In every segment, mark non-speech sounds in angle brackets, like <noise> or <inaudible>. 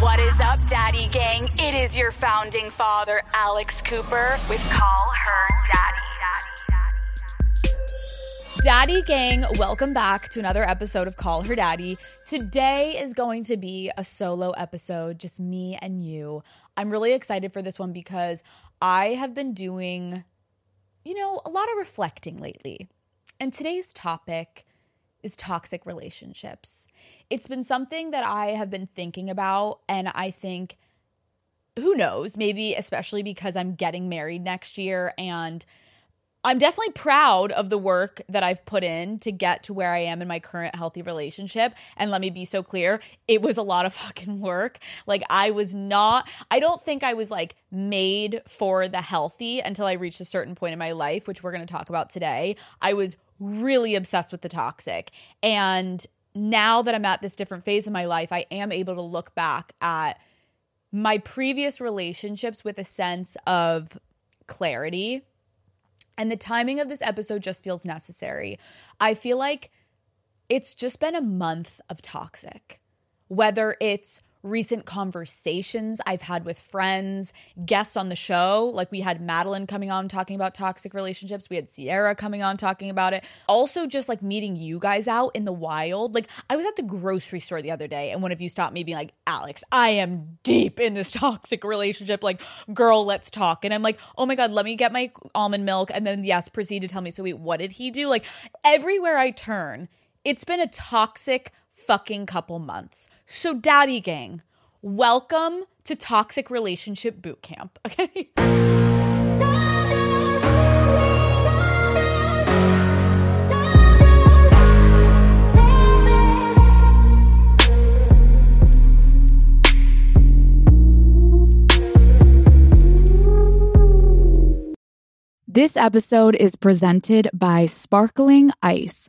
What is up, Daddy Gang? It is your founding father, Alex Cooper, with Call Her Daddy. Daddy Gang, welcome back to another episode of Call Her Daddy. Today is going to be a solo episode, just me and you. I'm really excited for this one because I have been doing, you know, a lot of reflecting lately. And today's topic is toxic relationships. It's been something that I have been thinking about, and I think, who knows, maybe especially because I'm getting married next year and I'm definitely proud of the work that I've put in to get to where I am in my current healthy relationship. And let me be so clear, it was a lot of <laughs> fucking work. Like, I was not, I don't think I was like made for the healthy until I reached a certain point in my life, which we're to talk about today. I was really obsessed with the toxic. And now that I'm at this different phase in my life, I am able to look back at my previous relationships with a sense of clarity. And the timing of this episode just feels necessary. I feel like it's just been a month of toxic, whether it's recent conversations I've had with friends, guests on the show. Like we had Madeline coming on talking about toxic relationships. We had Sierra coming on talking about it. Also, just like meeting you guys out in the wild. Like I was at the grocery store the other day and one of you stopped me being like, Alex, I am deep in this <laughs> toxic relationship. Like, girl, let's talk. And I'm like, oh my God, let me get my almond milk. And then, yes, proceed to tell me, so wait, what did he do? Like everywhere I turn, it's been a toxic fucking couple months. So, Daddy Gang, welcome to Toxic Relationship Boot Camp, <laughs> okay? This episode is presented by Sparkling Ice.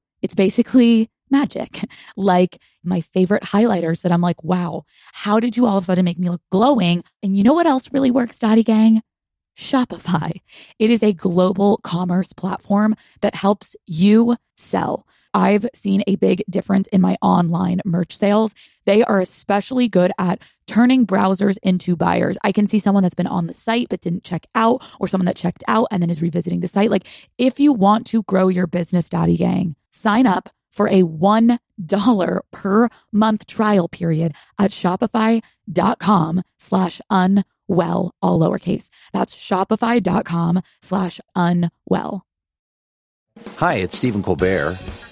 It's basically magic. <laughs> Like my favorite highlighters that I'm like, wow, how did you all of a sudden make me look glowing? And you know what else really works, Daddy Gang? Shopify. It is a global commerce platform that helps you sell. I've seen a big difference in my online merch sales. They are especially good at turning browsers into buyers. I can see someone that's been on the site but didn't check out, or someone that checked out and then is revisiting the site. Like, if you want to grow your business, Daddy Gang, sign up for a $1 per month trial period at shopify.com slash unwell, all lowercase. That's shopify.com slash unwell. Hi, it's Stephen Colbert,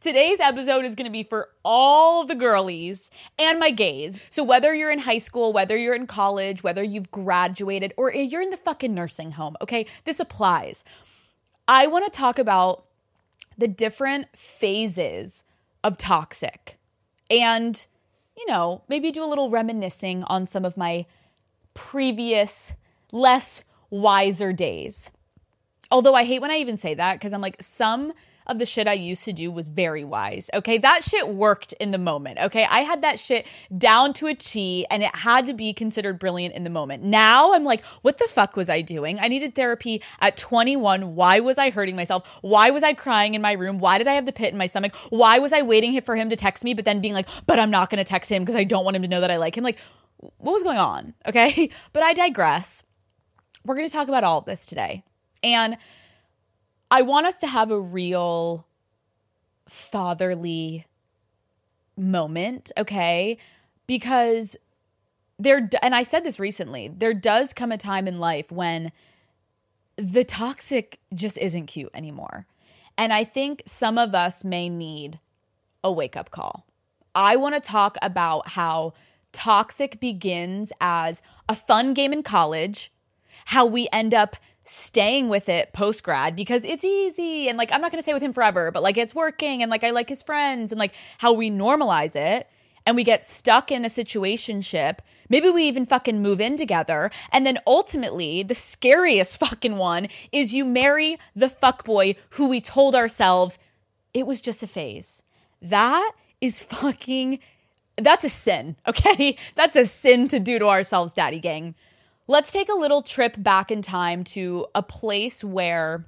Today's episode is going to be for all the girlies and my gays. So, whether you're in high school, whether you're in college, whether you've graduated, or you're in the fucking nursing home, okay, this applies. I want to talk about the different phases of toxic and you know, maybe do a little reminiscing on some of my previous, less wiser days. Although I hate when I even say that because I'm like, some of the shit I used to do was very wise. Okay. That shit worked in the moment. Okay. I had that shit down to a T and it had to be considered brilliant in the moment. Now I'm like, what the fuck was I doing? I needed therapy at 21. Why was I hurting myself? Why was I crying in my room? Why did I have the pit in my stomach? Why was I waiting for him to text me, but then being like, but I'm not going to text him because I don't want him to know that I like him? Like, what was going on? Okay. <laughs> But I digress. We're going to talk about all of this today. And I want us to have a real fatherly moment, okay? Because there and I said this recently, there does come a time in life when the toxic just isn't cute anymore. And I think some of us may need a wake up call. I want to talk about how toxic begins as a fun game in college, how we end up staying with it post grad because it's easy and like I'm not going to stay with him forever, but like it's working and like I like his friends and like how we normalize it and we get stuck in a situationship. Maybe we even fucking move in together. And then ultimately, the scariest <laughs> fucking one is you marry the fuckboy who we told ourselves it was just a phase. That is fucking that's a sin, <laughs> okay? That's a sin to do to ourselves, daddy gang. Let's take a little trip back in time to a place where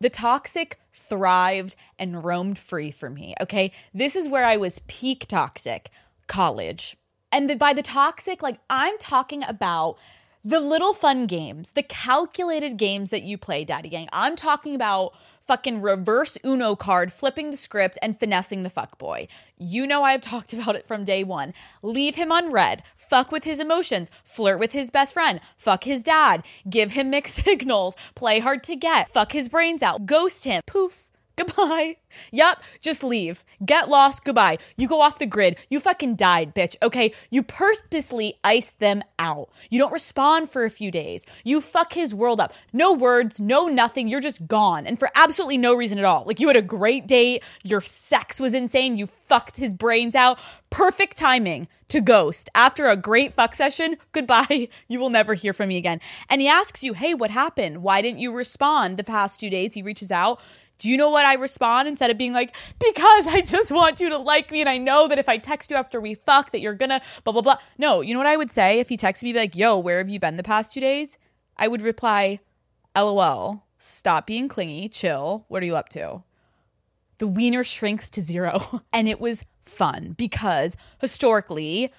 the toxic thrived and roamed free for me, okay? This is where I was peak toxic college. And by the toxic, like I'm talking about the little fun games, the calculated games that you play, Daddy Gang. I'm talking about fucking reverse Uno card, flipping the script, and finessing the fuck boy. You know I've <laughs> talked about it from day one. Leave him unread, fuck with his emotions, flirt with his best friend, fuck his dad, give him <laughs> mixed signals, play hard to get, fuck his brains out, ghost him, poof Goodbye. Yup, just leave. Get lost. Goodbye. You go off the grid. You fucking died, bitch. Okay? You purposely ice them out. You don't respond for a few days. You fuck his world up. No words, no nothing. You're just gone. And for absolutely no reason at all. Like you had a great date. Your sex was insane. You fucked his brains out. Perfect timing to ghost. After a great fuck session, <laughs> goodbye. You will never hear from me again. And he asks you, hey, what happened? Why didn't you respond the past two days? He reaches out. Do you know what I respond instead of being like, because I just want you to like me and I know that if I text you after we fuck that you're gonna blah blah blah. No, you know what I would say if he texted me like, yo, where have you been the past two days? I would reply, LOL, stop being clingy, chill. What are you up to? The wiener shrinks to zero. <laughs> and it was fun because historically,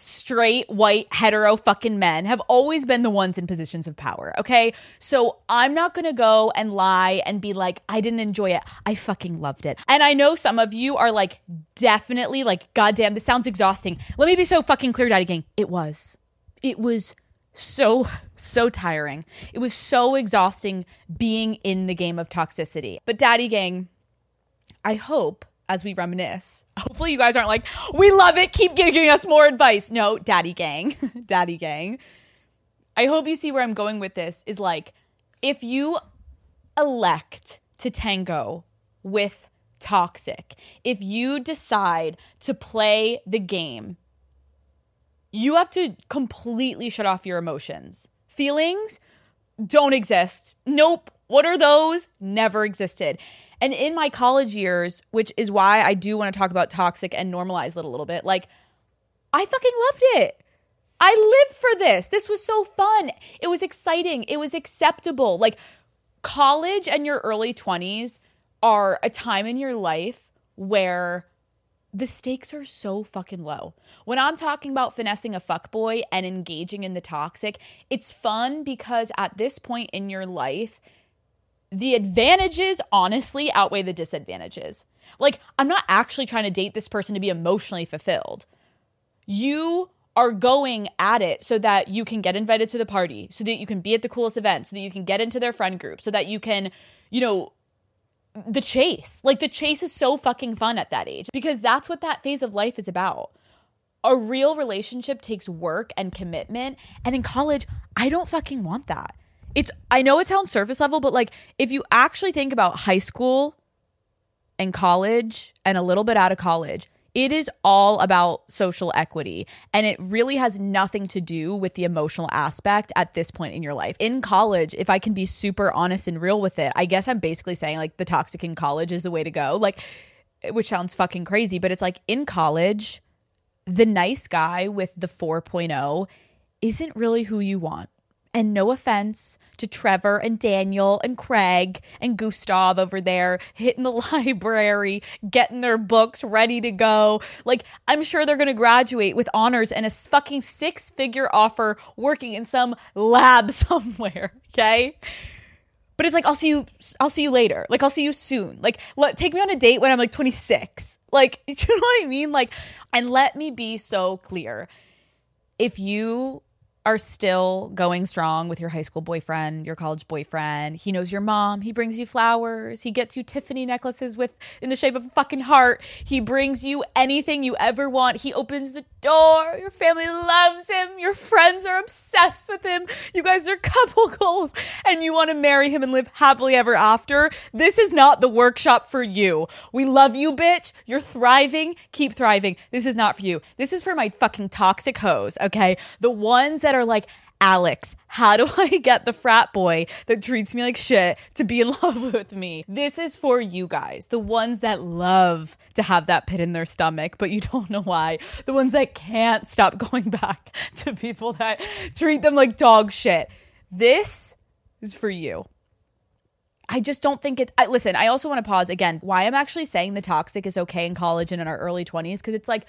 straight white hetero fucking men have always been the ones in positions of power. Okay. So I'm not to go and lie and be like, I didn't enjoy it. I fucking loved it. And I know some of you are like, definitely like, goddamn, this sounds exhausting. Let me be so fucking clear, Daddy Gang. It was. It was so, so tiring. It was so exhausting being in the game of toxicity. But Daddy Gang, I hope as we reminisce. <laughs> Hopefully, you guys aren't like, we love it, keep giving us more advice. No, daddy gang, <laughs> daddy gang. I hope you see where I'm going with this is like, if you elect to tango with toxic, if you decide to play the game, you have to completely shut off your emotions. Feelings don't exist. Nope. What are those? Never existed. And in my college years, which is why I do want to talk about toxic and normalize it a little bit, like I fucking loved it. I lived for this. This was so fun. It was exciting. It was acceptable. Like college and your early 20s are a time in your life where the stakes are so fucking low. When I'm talking about finessing a fuckboy and engaging in the toxic, it's fun because at this point in your life, the advantages honestly outweigh the disadvantages. Like, I'm not actually trying to date this person to be emotionally fulfilled. You are going at it so that you can get invited to the party, so that you can be at the coolest event, so that you can get into their friend group, so that you can, you know, the chase. Like, the chase is so fucking fun at that age because that's what that phase of life is about. A real relationship takes work and commitment. And in college, I don't fucking want that it's I know it sounds surface level, but like if you actually think about high school and college and a little bit out of college, it is all about social equity and it really has nothing to do with the emotional aspect at this point in your life. In college, if I can be super honest and real with it, I guess I'm basically saying like the toxic in college is the way to go. Like which sounds fucking crazy, but it's like in college, the nice guy with the 4.0 isn't really who you want. And no offense to Trevor and Daniel and Craig and Gustav over there hitting the <laughs> library, getting their books ready to go. Like, I'm sure they're going to graduate with honors and a fucking six figure offer working in some lab <laughs> somewhere. Okay. But it's like, I'll see you, I'll see you later. Like, I'll see you soon. Like, let, take me on a date when I'm like 26. Like, <laughs> you know what I mean? Like, and let me be so clear if you are still going strong with your high school boyfriend, your college boyfriend. He knows your mom. He brings you flowers. He gets you Tiffany necklaces with in the shape of a fucking heart. He brings you anything you ever want. He opens the door. Your family loves him. Your friends are obsessed with him. You guys are <laughs> couple goals and you want to marry him and live happily ever after. This is not the workshop for you. We love you, bitch. You're thriving. Keep thriving. This is not for you. This is for my fucking toxic hoes, okay? The ones that that are like, Alex, how do <laughs> I get the frat boy that treats me like shit to be in <laughs> love with me? This is for you guys, the ones that love to have that pit in their stomach, but you <laughs> don't know why. The ones that can't stop going back to people that treat them like dog shit. This is for you. I just don't think it. I, listen, I also want to pause again. Why I'm actually saying the toxic is okay in college and in our early 20s, because it's like,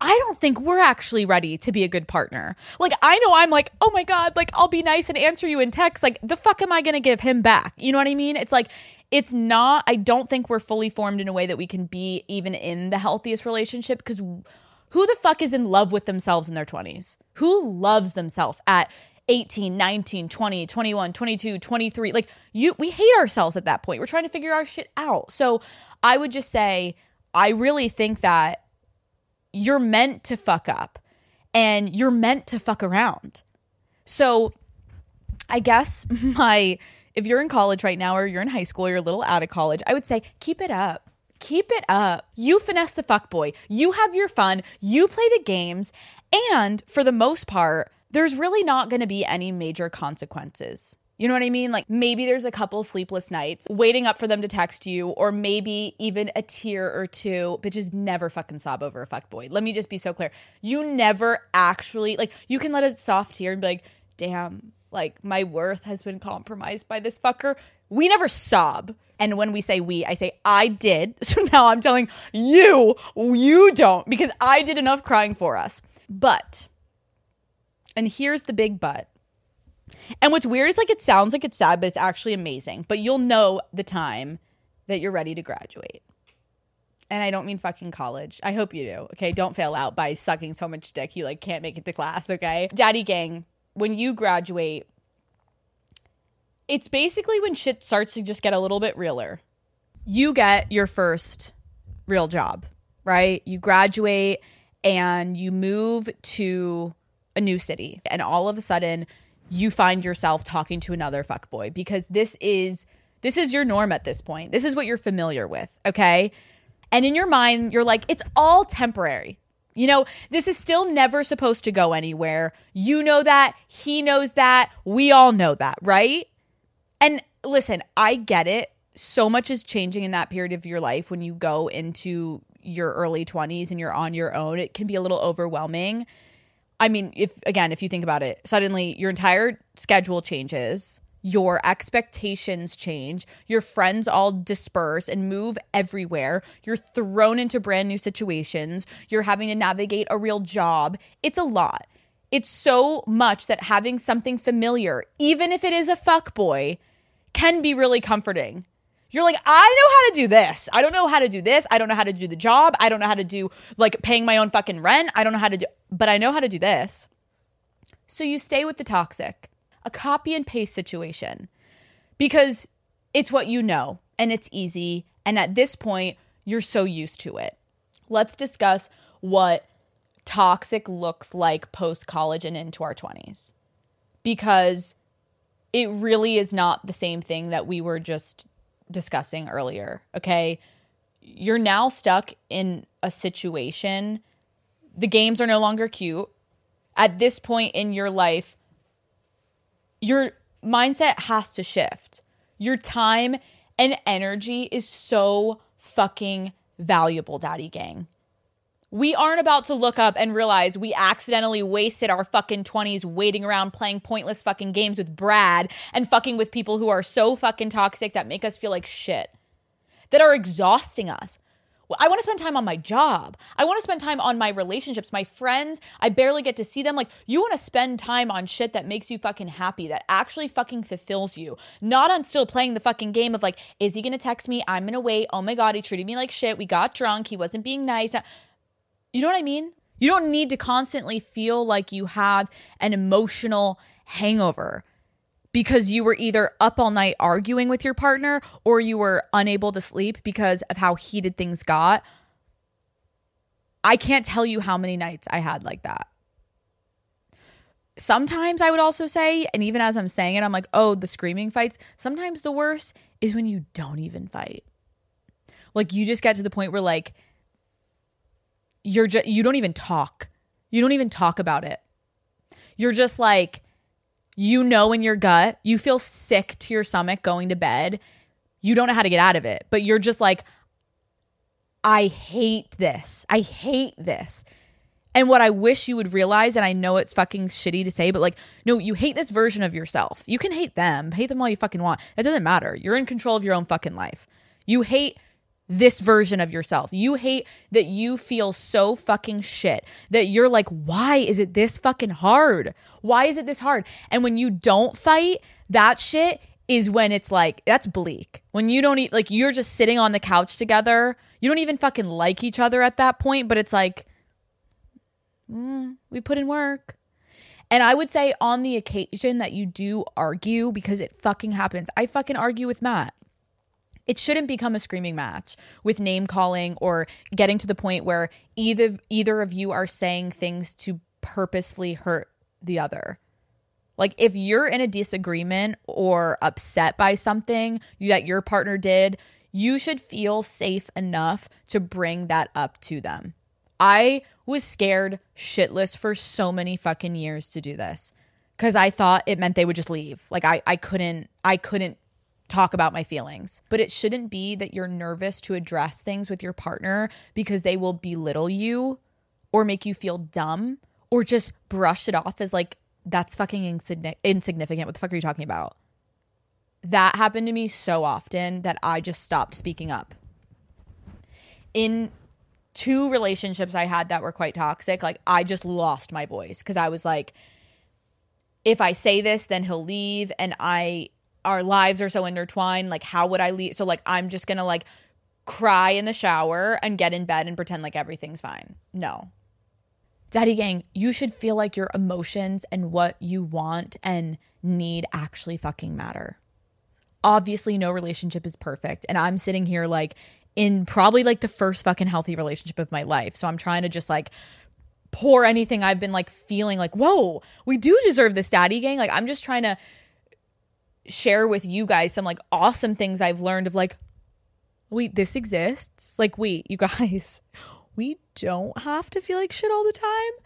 I don't think we're actually ready to be a good partner. Like, I know I'm like, oh my God, like, I'll be nice and answer you in text. Like, the fuck am I going to give him back? You know what I mean? It's like, it's not, I don't think we're fully formed in a way that we can be even in the healthiest relationship because who the fuck is in love with themselves in their 20s? Who loves themselves at 18, 19, 20, 21, 22, 23? Like, you, we hate ourselves at that point. We're trying to figure our shit out. So I would just say, I really think that you're meant to fuck up and you're meant to fuck around. So I guess <laughs> my if you're in college right now or you're in high school, you're a little out of college, I would say keep it up. Keep it up. You finesse the fuck boy. You have your fun. You play the games. And for the most part, there's really not going to be any major consequences. You know what I mean? Like maybe there's a couple sleepless nights waiting up for them to text you, or maybe even a tear or two. Bitches never fucking sob over a fuck boy. Let me just be so clear. You never actually like you can let a soft tear and be like, damn, like my worth has been compromised by this fucker. We never sob. And when we say we, I say I did. <laughs> So now I'm telling you, you don't, because I did enough crying for us. But, and here's the big but and what's weird is like it sounds like it's sad, but it's actually amazing. But you'll know the time that you're ready to graduate. And I don't mean fucking college. I hope you do. Okay. Don't fail out by sucking so much dick you like can't make it to class. Okay. Daddy gang, when you graduate, it's basically when shit starts to just get a little bit realer. You get your first real job, right? You graduate and you move to a new city. And all of a sudden, you find yourself talking to another fuckboy because this is this is your norm at this point. This is what you're familiar with, okay? And in your mind, you're like, it's all temporary. You know, this is still never supposed to go anywhere. You know that. He knows that. We all know that, right? And listen, I get it. So much is changing in that period of your life when you go into your early 20s and you're on your own. It can be a little overwhelming. I mean, if again, if you think about it, suddenly your entire schedule changes, your expectations change, your friends all disperse and move everywhere, you're thrown into brand new situations, you're having to navigate a real job. It's a lot. It's so much that having something familiar, even if it is a fuck boy, can be really comforting. You're like, I know how to do this. I don't know how to do this. I don't know how to do the job. I don't know how to do like paying my own fucking rent. I don't know how to do, but I know how to do this. So you stay with the toxic, a copy and paste situation because it's what you know and it's easy. And at this point, you're so used to it. Let's discuss what toxic looks like post college and into our 20s because it really is not the same thing that we were just discussing earlier. Okay. You're now stuck in a situation. The games are no longer cute. At this point in your life, your mindset has to shift. Your time and energy is so fucking valuable, Daddy Gang. We aren't about to look up and realize we accidentally wasted our fucking 20s waiting around playing pointless fucking games with Brad and fucking with people who are so fucking toxic that make us feel like shit, that are exhausting us. I want to spend time on my job. I want to spend time on my relationships, my friends. I barely get to see them. Like, you want to spend time on shit that makes you fucking happy, that actually fucking fulfills you. Not on still playing the fucking game of like, is he going to text me? I'm going to wait. Oh my God, he treated me like shit. We got drunk. He wasn't being nice. You know what I mean? You don't need to constantly feel like you have an emotional hangover because you were either up all night arguing with your partner or you were unable to sleep because of how heated things got. I can't tell you how many nights I had like that. Sometimes I would also say, and even as I'm saying it, I'm like, oh, the screaming fights. Sometimes the worst is when you don't even fight. Like you just get to the point where like you're just you don't even talk. You don't even talk about it. You're just like you know in your gut, you feel sick to your stomach going to bed. You don't know how to get out of it, but you're just like I hate this. I hate this. And what I wish you would realize, and I know it's fucking shitty to say, but like, no, you hate this version of yourself. You can hate them, hate them all you fucking want. It doesn't matter. You're in control of your own fucking life. You hate this version of yourself. You hate that you feel so fucking shit that you're like, why is it this fucking hard? Why is it this hard? And when you don't fight, that shit is when it's like, that's bleak. When you don't eat, like, you're just sitting on the couch together. You don't even fucking like each other at that point, but it's like, mm, we put in work. And I would say on the occasion that you do argue, because it fucking happens, I fucking argue with Matt it shouldn't become a screaming match with name calling or getting to the point where either either of you are saying things to purposefully hurt the other. Like if you're in a disagreement or upset by something that your partner did, you should feel safe enough to bring that up to them. I was scared shitless for so many fucking years to do this cuz I thought it meant they would just leave. Like I I couldn't I couldn't talk about my feelings. But it shouldn't be that you're nervous to address things with your partner because they will belittle you or make you feel dumb or just brush it off as like, that's fucking insignificant. What the fuck are you talking about? That happened to me so often that I just stopped speaking up. In two relationships I had that were quite toxic, like I just lost my voice because I was like, if I say this, then he'll leave. And I our lives are so intertwined. Like, how would I leave? So, like, I'm just gonna like cry in the shower and get in bed and pretend like everything's fine. No. Daddy gang, you should feel like your emotions and what you want and need actually fucking matter. Obviously, no relationship is perfect. And I'm sitting here like in probably like the first fucking healthy relationship of my life. So I'm trying to just like pour anything I've been like feeling like, whoa, we do deserve this daddy gang. Like, I'm just trying to share with you guys some like awesome things I've learned of like, wait, this exists. Like, wait, you guys, <laughs> we don't have to feel like shit all the time.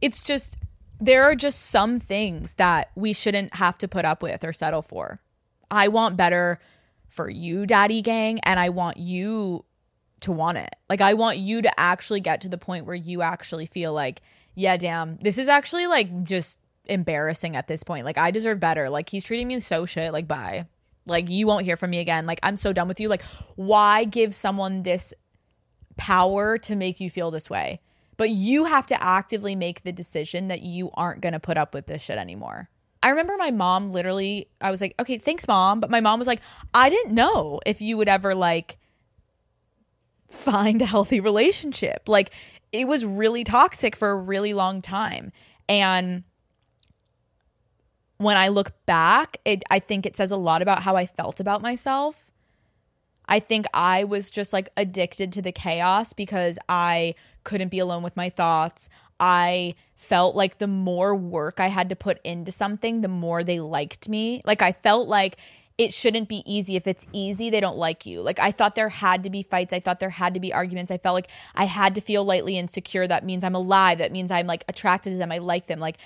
It's just, there are just some things that we shouldn't have to put up with or settle for. I want better for you, daddy gang, and I want you to want it. Like, I want you to actually get to the point where you actually feel like, yeah, damn, this is actually like just embarrassing at this point. Like I deserve better. Like he's treating me so shit. Like bye. Like you won't hear from me again. Like I'm so done with you. Like why give someone this power to make you feel this way? But you have to actively make the decision that you aren't going to put up with this shit anymore. I remember my mom literally I was like, "Okay, thanks mom." But my mom was like, "I didn't know if you would ever like find a healthy relationship." Like it was really toxic for a really long time. And when I look back, it, I think it says a lot about how I felt about myself. I think I was just like addicted to the chaos because I couldn't be alone with my thoughts. I felt like the more work I had to put into something, the more they liked me. Like I felt like it shouldn't be easy. If it's easy, they don't like you. Like I thought there had to be fights. I thought there had to be arguments. I felt like I had to feel lightly insecure. That means I'm alive. That means I'm like attracted to them. I like them. Like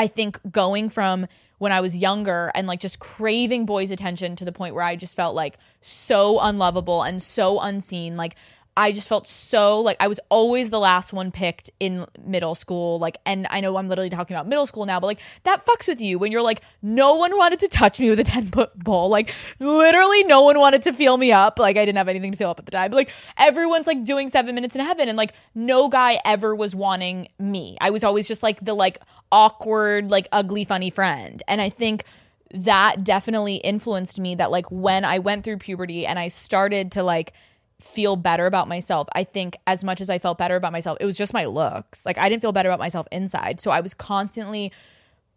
I think going from when I was younger and like just craving boys' attention to the point where I just felt like so unlovable and so unseen. Like I just felt so like I was always the last one picked in middle school. Like, and I know I'm literally talking about middle school now, but like that fucks with you when you're like, no one wanted to touch me with a <laughs> 10 foot pole. Like, literally, no one wanted to feel me up. Like, I didn't have anything to feel up at the time. But like, everyone's like doing seven minutes in heaven, and like, no guy ever was wanting me. I was always just like the like awkward, like ugly, funny friend. And I think that definitely influenced me that like when I went through puberty and I started to like, feel better about myself. I think as much as I felt better about myself, it was just my looks. Like I didn't feel better about myself inside. So I was constantly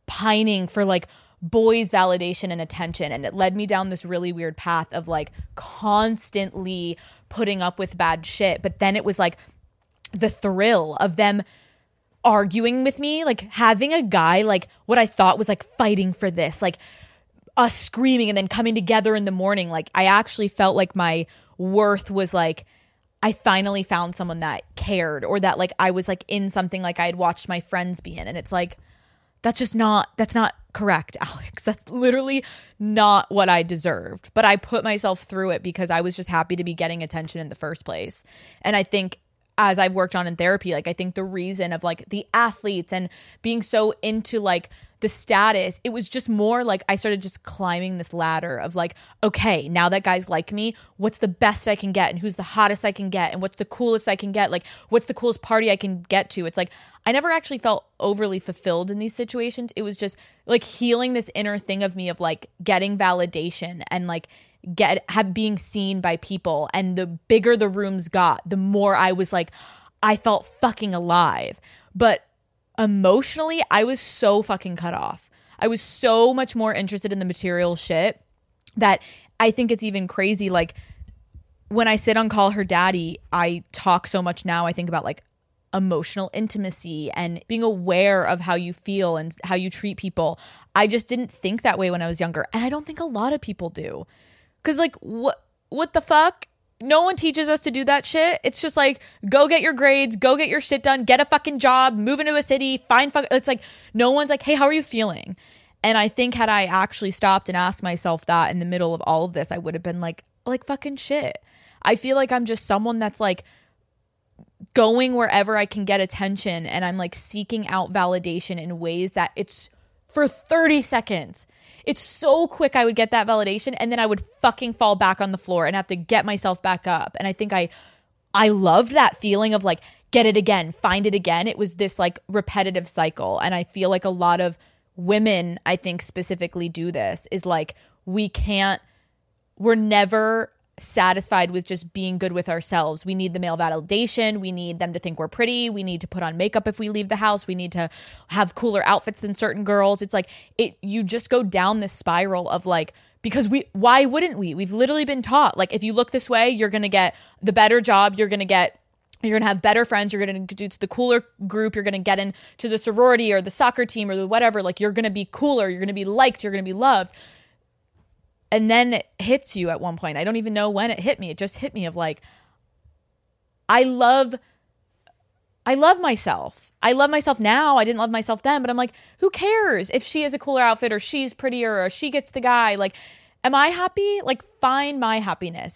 pining for like boys validation and attention and it led me down this really weird path of like constantly putting up with bad shit. But then it was like the thrill of them arguing with me, like having a guy like what I thought was like fighting for this, like us screaming and then coming together in the morning. Like I actually felt like my worth was like I finally found someone that cared or that like I was like in something like I had watched my friends be in. And it's like, that's just not, that's not correct, <laughs> Alex. That's literally not what I deserved. But I put myself through it because I was just happy to be getting attention in the first place. And I think as I've worked on in therapy, like I think the reason of like the athletes and being so into like the status, it was just more like I started just climbing this ladder of like, okay, now that guys like me, what's the best I can get and who's the hottest I can get and what's the coolest I can get? Like, what's the coolest party I can get to? It's like, I never actually felt overly fulfilled in these situations. It was just like healing this inner thing of me of like getting validation and like get have being seen by people and the bigger the rooms got the more i was like i felt fucking alive but emotionally, I was so fucking cut off. I was so much more interested in the material shit that I think it's even crazy. Like when I sit on Call Her Daddy, I talk so much now. I think about like emotional intimacy and being aware of how you feel and how you treat people. I just didn't think that way when I was younger. And I don't think a lot of people do. Cause like what what the fuck? No one teaches us to do that shit. It's just like go get your grades, go get your shit done, get a fucking job, move into a city, find fuck. It's like no one's like, hey, how are you feeling? And I think had I actually stopped and asked myself that in the middle of all of this, I would have been like, like fucking shit. I feel like I'm just someone that's like going wherever I can get attention and I'm like seeking out validation in ways that it's for 30 seconds it's so quick I would get that validation and then I would fucking fall back on the floor and have to get myself back up. And I think I I loved that feeling of like get it again, find it again. It was this like repetitive cycle and I feel like a lot of women I think specifically do this is like we can't we're never satisfied with just being good with ourselves. We need the male validation. We need them to think we're pretty. We need to put on makeup if we leave the house. We need to have cooler outfits than certain girls. It's like it you just go down this spiral of like because we why wouldn't we? We've literally been taught like if you look this way, you're going to get the better job, you're going to get you're going to have better friends you're going to do to the cooler group you're going to get into the sorority or the soccer team or the whatever like you're going to be cooler you're going to be liked you're going to be loved and then it hits you at one point. I don't even know when it hit me. It just hit me of like I love I love myself. I love myself now. I didn't love myself then, but I'm like, who cares if she has a cooler outfit or she's prettier or she gets the guy? Like, am I happy? Like, find my happiness.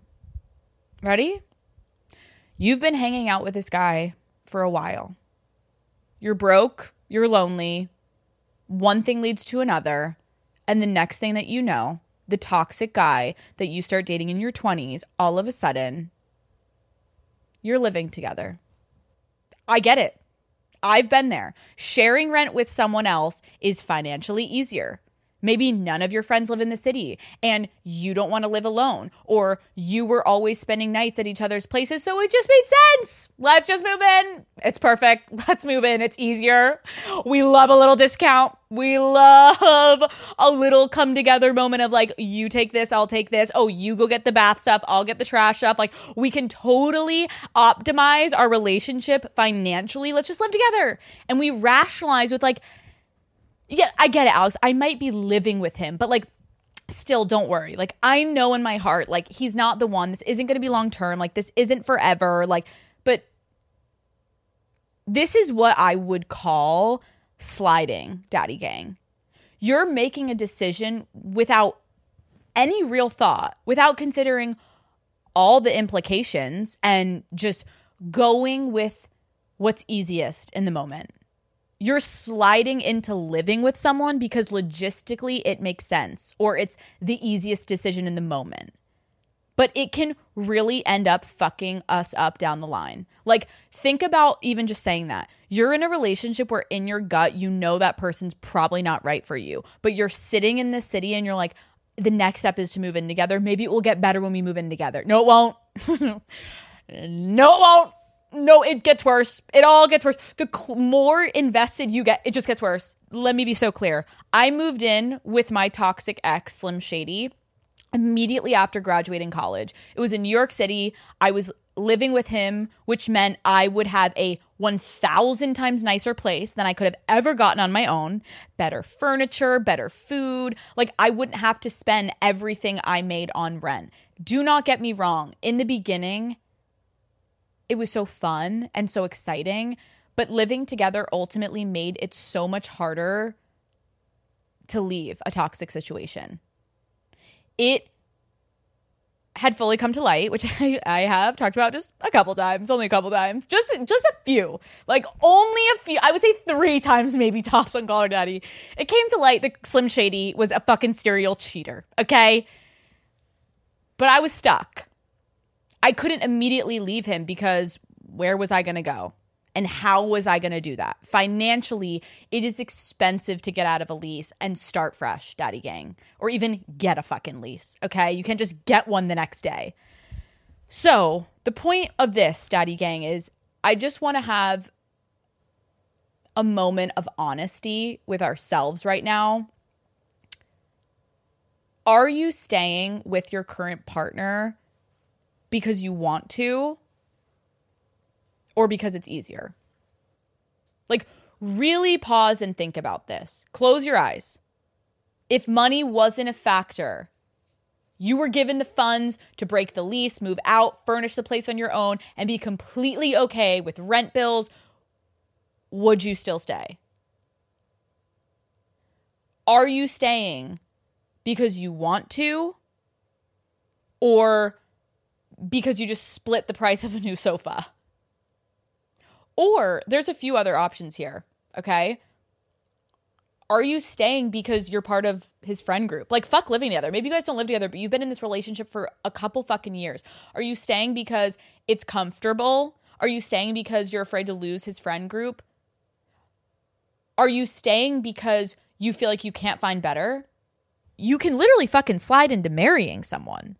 Ready? You've been hanging out with this guy for a while. You're broke, you're lonely. One thing leads to another. And the next thing that you know, the toxic guy that you start dating in your 20s, all of a sudden, you're living together. I get it. I've been there. Sharing rent with someone else is financially easier. Maybe none of your friends live in the city and you don't want to live alone, or you were always spending nights at each other's places, so it just made sense. Let's just move in. It's perfect. <laughs> Let's move in. It's easier. We love a little discount. We love a little come together moment of like, you take this, I'll take this. Oh, you go get the bath stuff, I'll get the trash stuff. Like, we can totally optimize our relationship financially. Let's just live together. And we rationalize with like, yeah, I get it, Alex. I might be living with him, but like, still don't worry. Like, I know in my heart, like, he's not the one. This isn't going to be long term. Like, this isn't forever. Like, but this is what I would call sliding, daddy gang. You're making a decision without any real thought, without considering all the implications and just going with what's easiest in the moment you're sliding into living with someone because logistically it makes sense or it's the easiest decision in the moment. But it can really end up fucking us up down the line. Like, think about even just saying that. You're in a relationship where in your gut, you know that person's probably not right for you, but you're sitting in this city and you're like, the next step is to move in together. Maybe it will get better when we move in together. No, it won't. <laughs> no, it won't no, it gets worse. It all gets worse. The cl- more invested you get, it just gets worse. Let me be so clear. I moved in with my toxic ex, Slim Shady, immediately after graduating college. It was in New York City. I was living with him, which meant I would have a 1,000 times nicer place than I could have ever gotten on my own. Better furniture, better food. Like, I wouldn't have to spend everything I made on rent. Do not get me wrong. In the beginning, it was so fun and so exciting. But living together ultimately made it so much harder to leave a toxic situation. It had fully come to light, which <laughs> I, I have talked about just a couple times, only a couple times, just just a few, like only a few. I would say three times, maybe <laughs> tops on Call Her Daddy. It came to light that Slim Shady was a fucking serial cheater. Okay, but I was stuck. I couldn't immediately leave him because where was I going to go? And how was I going to do that? Financially, it is expensive to get out of a lease and start fresh, daddy gang, or even get a fucking lease. Okay. You can't just get one the next day. So, the point of this, daddy gang, is I just want to have a moment of honesty with ourselves right now. Are you staying with your current partner because you want to or because it's easier. Like, really pause and think about this. Close your eyes. If money wasn't a factor, you were given the funds to break the lease, move out, furnish the place on your own, and be completely okay with rent bills, would you still stay? Are you staying because you want to or because you just split the price of a new sofa? Or there's a few other options here, okay? Are you staying because you're part of his friend group? Like, fuck living together. Maybe you guys don't live together, but you've been in this relationship for a couple fucking years. Are you staying because it's comfortable? Are you staying because you're afraid to lose his friend group? Are you staying because you feel like you can't find better? You can literally fucking slide into marrying someone.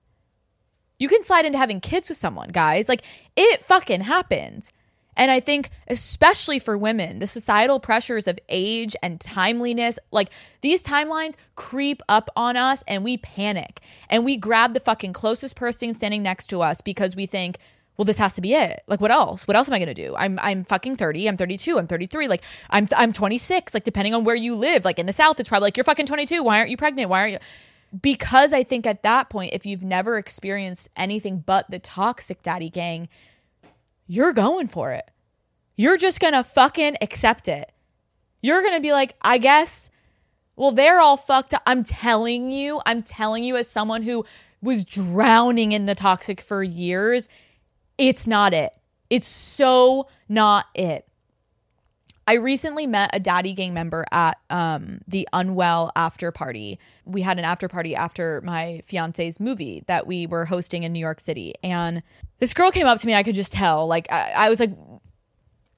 You can slide into having kids with someone, guys. Like, it fucking happens. And I think, especially for women, the societal pressures of age and timeliness, like these timelines creep up on us and we panic and we grab the fucking closest person standing next to us because we think, well, this has to be it. Like, what else? What else am I gonna do? I'm I'm fucking 30, I'm 32, I'm 33, like I'm I'm 26. Like, depending on where you live, like in the South, it's probably like you're fucking 22. Why aren't you pregnant? Why aren't you? Because I think at that point, if you've never experienced anything but the toxic daddy gang, you're going for it. You're just going to fucking accept it. You're going to be like, I guess, well, they're all fucked up. I'm telling you, I'm telling you, as someone who was drowning in the toxic for years, it's not it. It's so not it. I recently met a daddy gang member at um, the Unwell after party. We had an after party after my fiance's movie that we were hosting in New York City. And this girl came up to me. I could just tell. Like, I, I was like,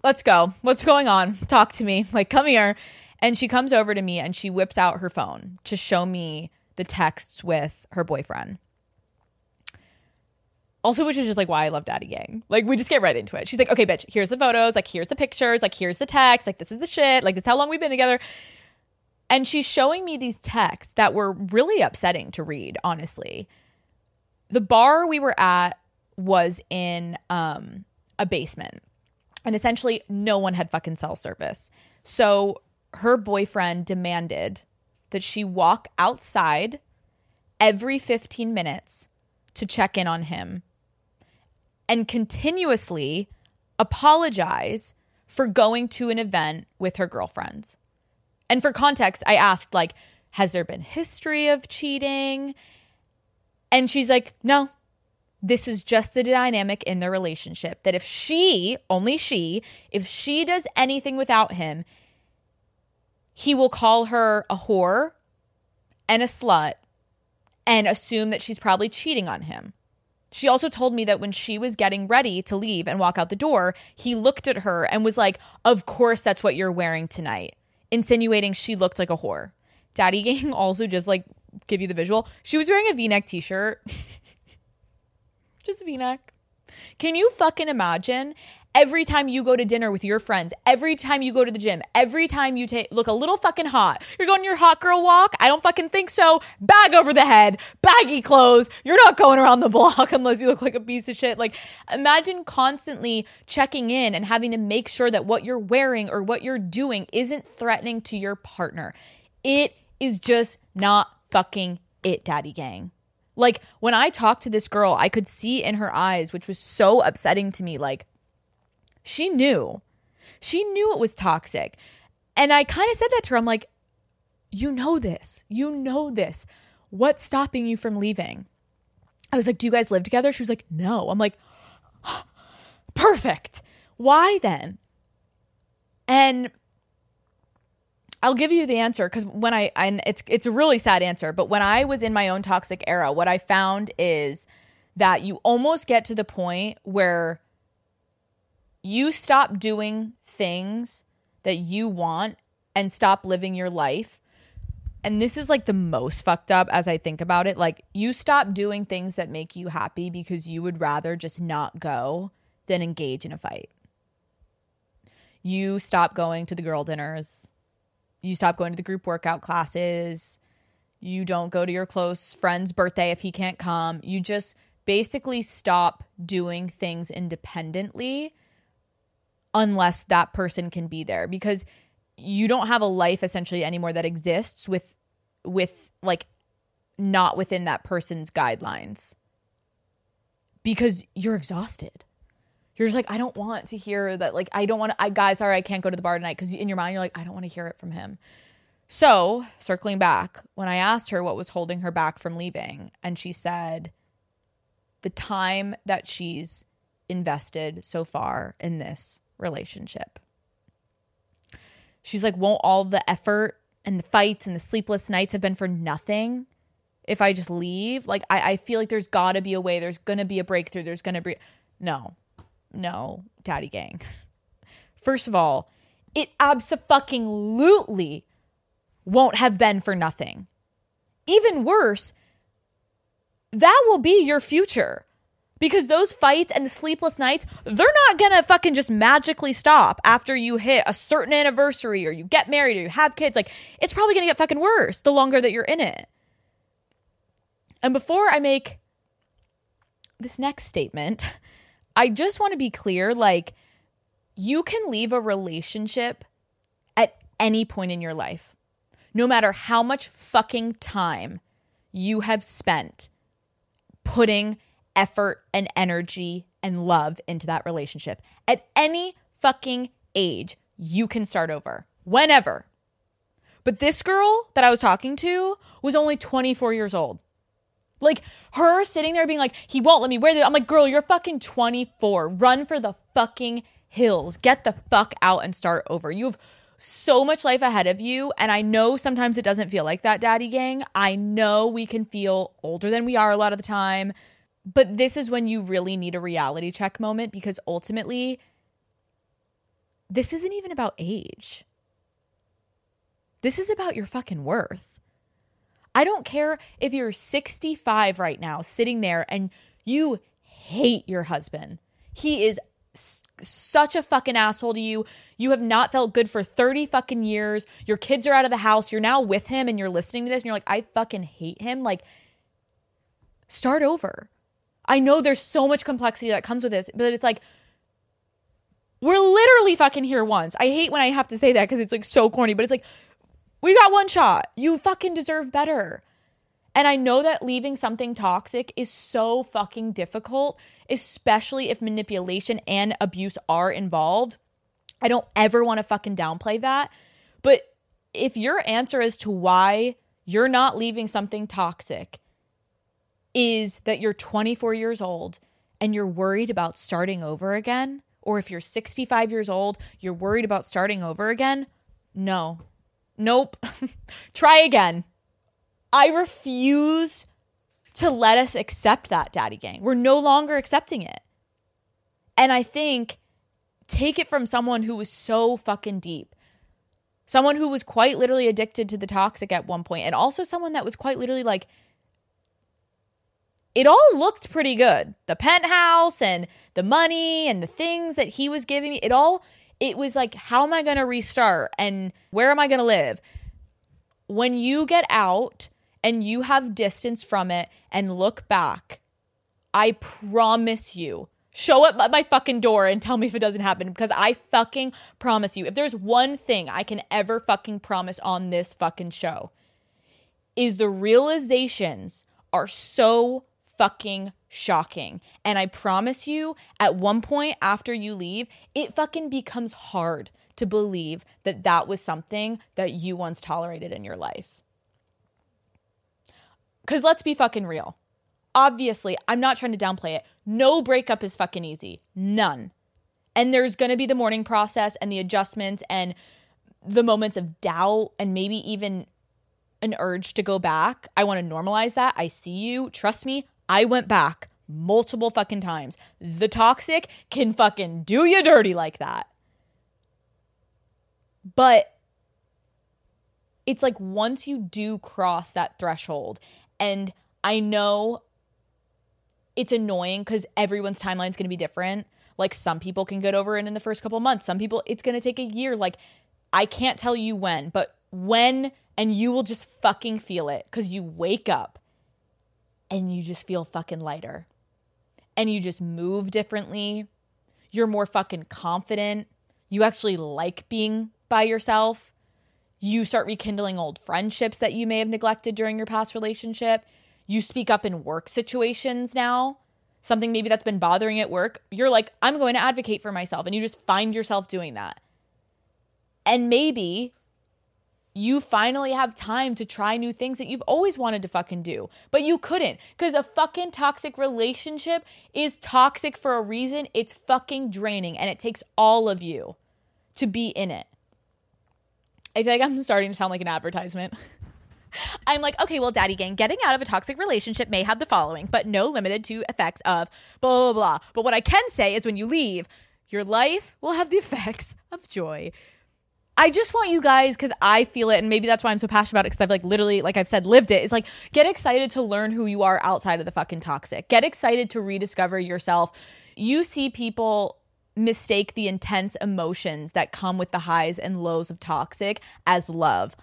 let's go. What's going on? Talk to me. Like, come here. And she comes over to me and she whips out her phone to show me the texts with her boyfriend. Also, which is just like why I love Daddy Gang. Like, we just get right into it. She's like, okay, bitch, here's the photos. Like, here's the pictures. Like, here's the text. Like, this is the shit. Like, this is how long we've been together. And she's showing me these texts that were really upsetting to read, honestly. The bar we were at was in um, a basement. And essentially, no one had fucking cell service. So her boyfriend demanded that she walk outside every 15 minutes to check in on him and continuously apologize for going to an event with her girlfriends. And for context, I asked, like, has there been history of cheating? And she's like, no, this is just the dynamic in their relationship that if she, only she, if she does anything without him, he will call her a whore and a slut and assume that she's probably cheating on him. She also told me that when she was getting ready to leave and walk out the door, he looked at her and was like, Of course, that's what you're wearing tonight, insinuating she looked like a whore. Daddy Gang <laughs> also just like give you the visual. She was wearing a v neck t shirt, <laughs> just a v neck. Can you fucking imagine every time you go to dinner with your friends, every time you go to the gym, every time you take look a little fucking hot, you're going your hot girl walk? I don't fucking think so. Bag over the head, baggy clothes. You're not going around the block <laughs> unless you look like a piece of shit. Like imagine constantly checking in and having to make sure that what you're wearing or what you're doing isn't threatening to your partner. It is just not fucking it, daddy gang. Like when I talked to this girl, I could see in her eyes, which was so upsetting to me, like she knew. She knew it was toxic. And I kind of said that to her. I'm like, you know this. You know this. What's stopping you from leaving? I was like, do you guys live together? She was like, no. I'm like, <gasps> perfect. Why then? And I'll give you the answer because when I and it's it's a really sad answer, but when I was in my own toxic era, what I found is that you almost get to the point where you stop doing things that you want and stop living your life. And this is like the most fucked up as I think about it. Like, you stop doing things that make you happy because you would rather just not go than engage in a fight. You stop going to the girl dinners you stop going to the group workout classes. You don't go to your close friend's birthday if he can't come. You just basically stop doing things independently unless that person can be there because you don't have a life essentially anymore that exists with with like not within that person's guidelines because you're exhausted you're just like, I don't want to hear that. Like, I don't want to, I, guys, sorry, I can't go to the bar tonight. Cause in your mind, you're like, I don't want to hear it from him. So, circling back, when I asked her what was holding her back from leaving, and she said, the time that she's invested so far in this relationship. She's like, won't all the effort and the fights and the sleepless nights have been for nothing if I just leave? Like, I, I feel like there's got to be a way. There's going to be a breakthrough. There's going to be. No, no, daddy gang. <laughs> First of all, it absolutely won't have been for nothing. Even worse, that will be your future because those fights and the sleepless nights, they're not gonna fucking just magically stop after you hit a certain anniversary or you get married or you have kids. Like, it's probably gonna get fucking worse the longer that you're in it. And before I make this next statement, <laughs> I just wanna be clear like, you can leave a relationship at any point in your life, no matter how much fucking time you have spent putting effort and energy and love into that relationship. At any fucking age, you can start over whenever. But this girl that I was talking to was only 24 years old. Like her sitting there being like, he won't let me wear that. I'm like, girl, you're fucking 24. Run for the fucking hills. Get the fuck out and start over. You have so much life ahead of you. And I know sometimes it doesn't feel like that, daddy gang. I know we can feel older than we are a lot of the time. But this is when you really need a reality check moment because ultimately, this isn't even about age. This is about your fucking worth. I don't care if you're 65 right now, sitting there and you hate your husband. He is such a fucking asshole to you. You have not felt good for 30 fucking years. Your kids are out of the house. You're now with him and you're listening to this and you're like, I fucking hate him. Like, start over. I know there's so much complexity that comes with this, but it's like, we're literally fucking here once. I hate when I have to say that because it's like so corny, but it's like, we got one shot. You fucking deserve better. And I know that leaving something toxic is so fucking difficult, especially if manipulation and abuse are involved. I don't ever want to fucking downplay that. But if your answer as to why you're not leaving something toxic is that you're 24 years old and you're worried about starting over again, or if you're 65 years old, you're worried about starting over again, no. Nope. <laughs> Try again. I refuse to let us accept that, Daddy Gang. We're no longer accepting it. And I think take it from someone who was so fucking deep. Someone who was quite literally addicted to the toxic at one point, and also someone that was quite literally like, it all looked pretty good. The penthouse and the money and the things that he was giving me, it all, it was like, how am I going to restart and where am I going to live? When you get out and you have distance from it and look back, I promise you, show up at my fucking door and tell me if it doesn't happen because I fucking promise you, if there's one thing I can ever fucking promise on this fucking show, is the realizations are so fucking shocking. And I promise you, at one point after you leave, it fucking becomes hard to believe that that was something that you once tolerated in your life. Because let's be fucking real. Obviously, I'm not trying to downplay it. No breakup is fucking easy. None. And there's going to be the mourning process and the adjustments and the moments of doubt and maybe even an urge to go back. I want to normalize that. I see you. Trust me, I went back multiple fucking times. The toxic can fucking do you dirty like that. But it's like once you do cross that threshold, and I know it's annoying because everyone's timeline is going to be different. Like some people can get over it in the first couple months. Some people, it's going to take a year. Like I can't tell you when, but when, and you will just fucking feel it because you wake up and you just feel fucking lighter and you just move differently. You're more fucking confident. You actually like being by yourself. You start rekindling old friendships that you may have neglected during your past relationship. You speak up in work situations now. Something maybe that's been bothering at work. You're like, I'm going to advocate for myself. And you just find yourself doing that. And maybe you finally have time to try new things that you've always wanted to fucking do, but you couldn't because a fucking toxic relationship is toxic for a reason. It's fucking draining and it takes all of you to be in it. I feel like I'm starting to sound like an advertisement. <laughs> I'm like, okay, well, daddy gang, getting out of a toxic relationship may have the following, but no limited to effects of blah, blah, blah. But what I can say is when you leave, your life will have the <laughs> effects of joy. I just want you guys, because I feel it, and maybe that's why I'm so passionate about it, because I've like literally, like I've said, lived it. It's like, get excited to learn who you are outside of the fucking toxic. Get excited to rediscover yourself. You see people mistake the intense emotions that come with the highs and lows of toxic as love.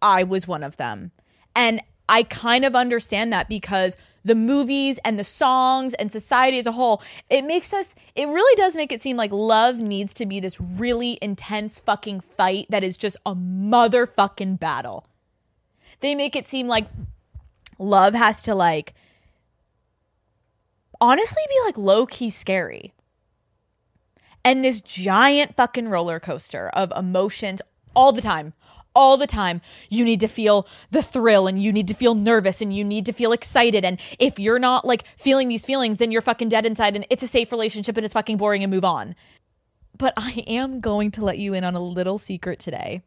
I was one of them. And I kind of understand that because the movies and the songs and society as a whole, it makes us, it really does make it seem like love needs to be this really intense fucking fight that is just a motherfucking battle. They make it seem like love has to like honestly be like low key scary. And this giant fucking roller coaster of emotions all the time, all the time. You need to feel the thrill and you need to feel nervous and you need to feel excited. And if you're not like feeling these feelings, then you're fucking dead inside and it's a safe relationship and it's fucking boring and move on. But I am going to let you in on a little secret today.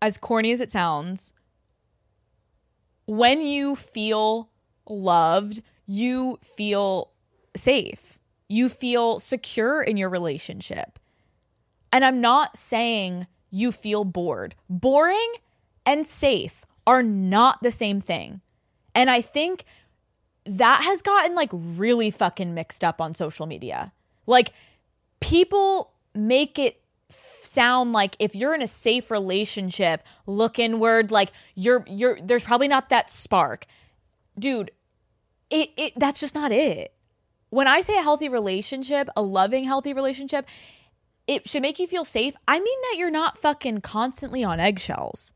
As corny as it sounds, when you feel loved, you feel safe. You feel secure in your relationship and I'm not saying you feel bored. Boring and safe are not the same thing. And I think that has gotten like really fucking mixed up on social media. Like people make it sound like if you're in a safe relationship, look inward, like you're you're there's probably not that spark. Dude, it, it that's just not it. When I say a healthy relationship, a loving healthy relationship, it should make you feel safe, I mean that you're not fucking constantly on eggshells.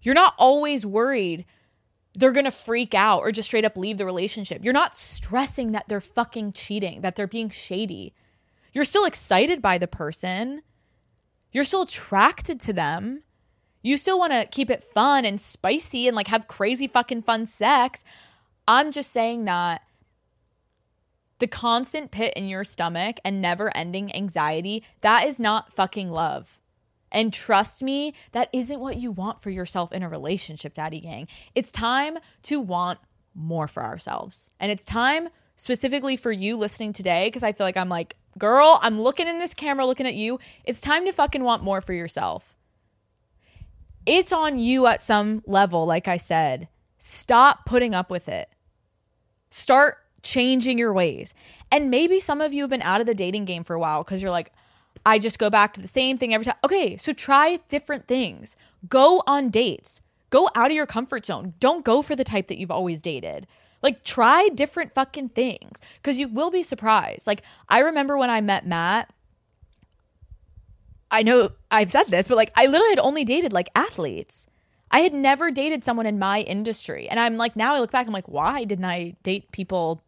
You're not always worried they're gonna freak out or just straight up leave the relationship. You're not stressing that they're fucking cheating, that they're being shady. You're still excited by the person. You're still attracted to them. You still wanna keep it fun and spicy and like have crazy fucking fun sex. I'm just saying that the constant pit in your stomach and never ending anxiety, that is not fucking love. And trust me, that isn't what you want for yourself in a relationship, Daddy Gang. It's time to want more for ourselves. And it's time specifically for you listening today, because I feel like I'm like, girl, I'm looking in this camera, looking at you. It's time to fucking want more for yourself. It's on you at some level, like I said. Stop putting up with it. Start changing your ways. And maybe some of you have been out of the dating game for a while because you're like, I just go back to the same thing every time. Okay, so try different things. Go on dates. Go out of your comfort zone. Don't go for the type that you've always dated. Like, try different fucking things because you will be surprised. Like, I remember when I met Matt. I know I've said this, but like, I literally had only dated like athletes. I had never dated someone in my industry. And I'm like, now I look back, I'm like, why didn't I date people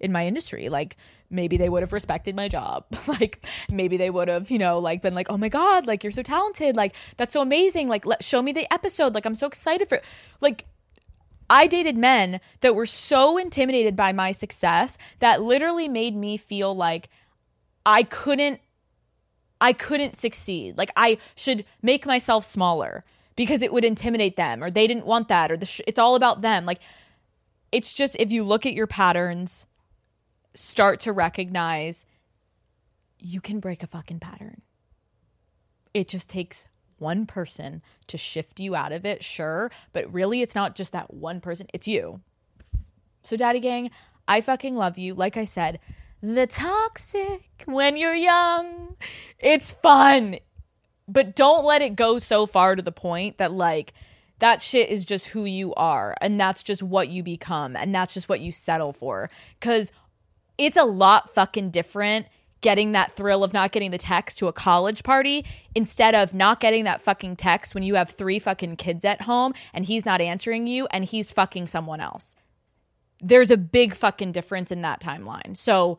in my industry. Like maybe they would have respected my job. <laughs> like maybe they would have, you know, like been like, "Oh my god, like you're so talented. Like that's so amazing. Like let show me the episode. Like I'm so excited for like I dated men that were so intimidated by my success that literally made me feel like I couldn't I couldn't succeed. Like I should make myself smaller because it would intimidate them or they didn't want that or the sh- it's all about them. Like it's just if you look at your patterns start to recognize you can break a fucking pattern. It just takes one person to shift you out of it, sure, but really it's not just that one person, it's you. So, Daddy Gang, I fucking love you. Like I said, the toxic when you're young, it's fun, but don't let it go so far to the point that, like, that shit is just who you are and that's just what you become and that's just what you settle for. Because it's a lot fucking different getting that thrill of not getting the text to a college party instead of not getting that fucking text when you have three fucking kids at home and he's not answering you and he's fucking someone else. There's a big fucking difference in that timeline. So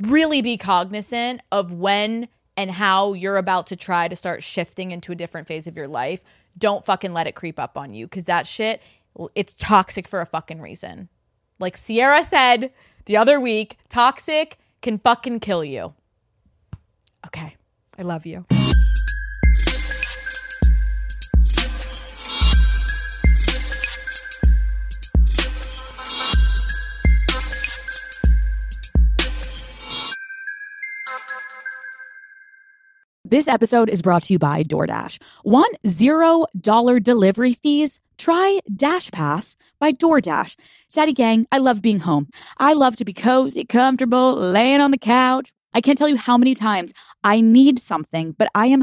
really be cognizant of when and how you're about to try to start shifting into a different phase of your life, don't fucking let it creep up on you because that shit, it's toxic for a fucking reason. Like Sierra said the other week, toxic can fucking kill you. Okay. I love you. This episode is brought to you by DoorDash. Want zero dollar delivery fees? Try Dash Pass by DoorDash. Daddy Gang, I love being home. I love to be cozy, comfortable, laying on the couch. I can't tell you how many times I need something, but I am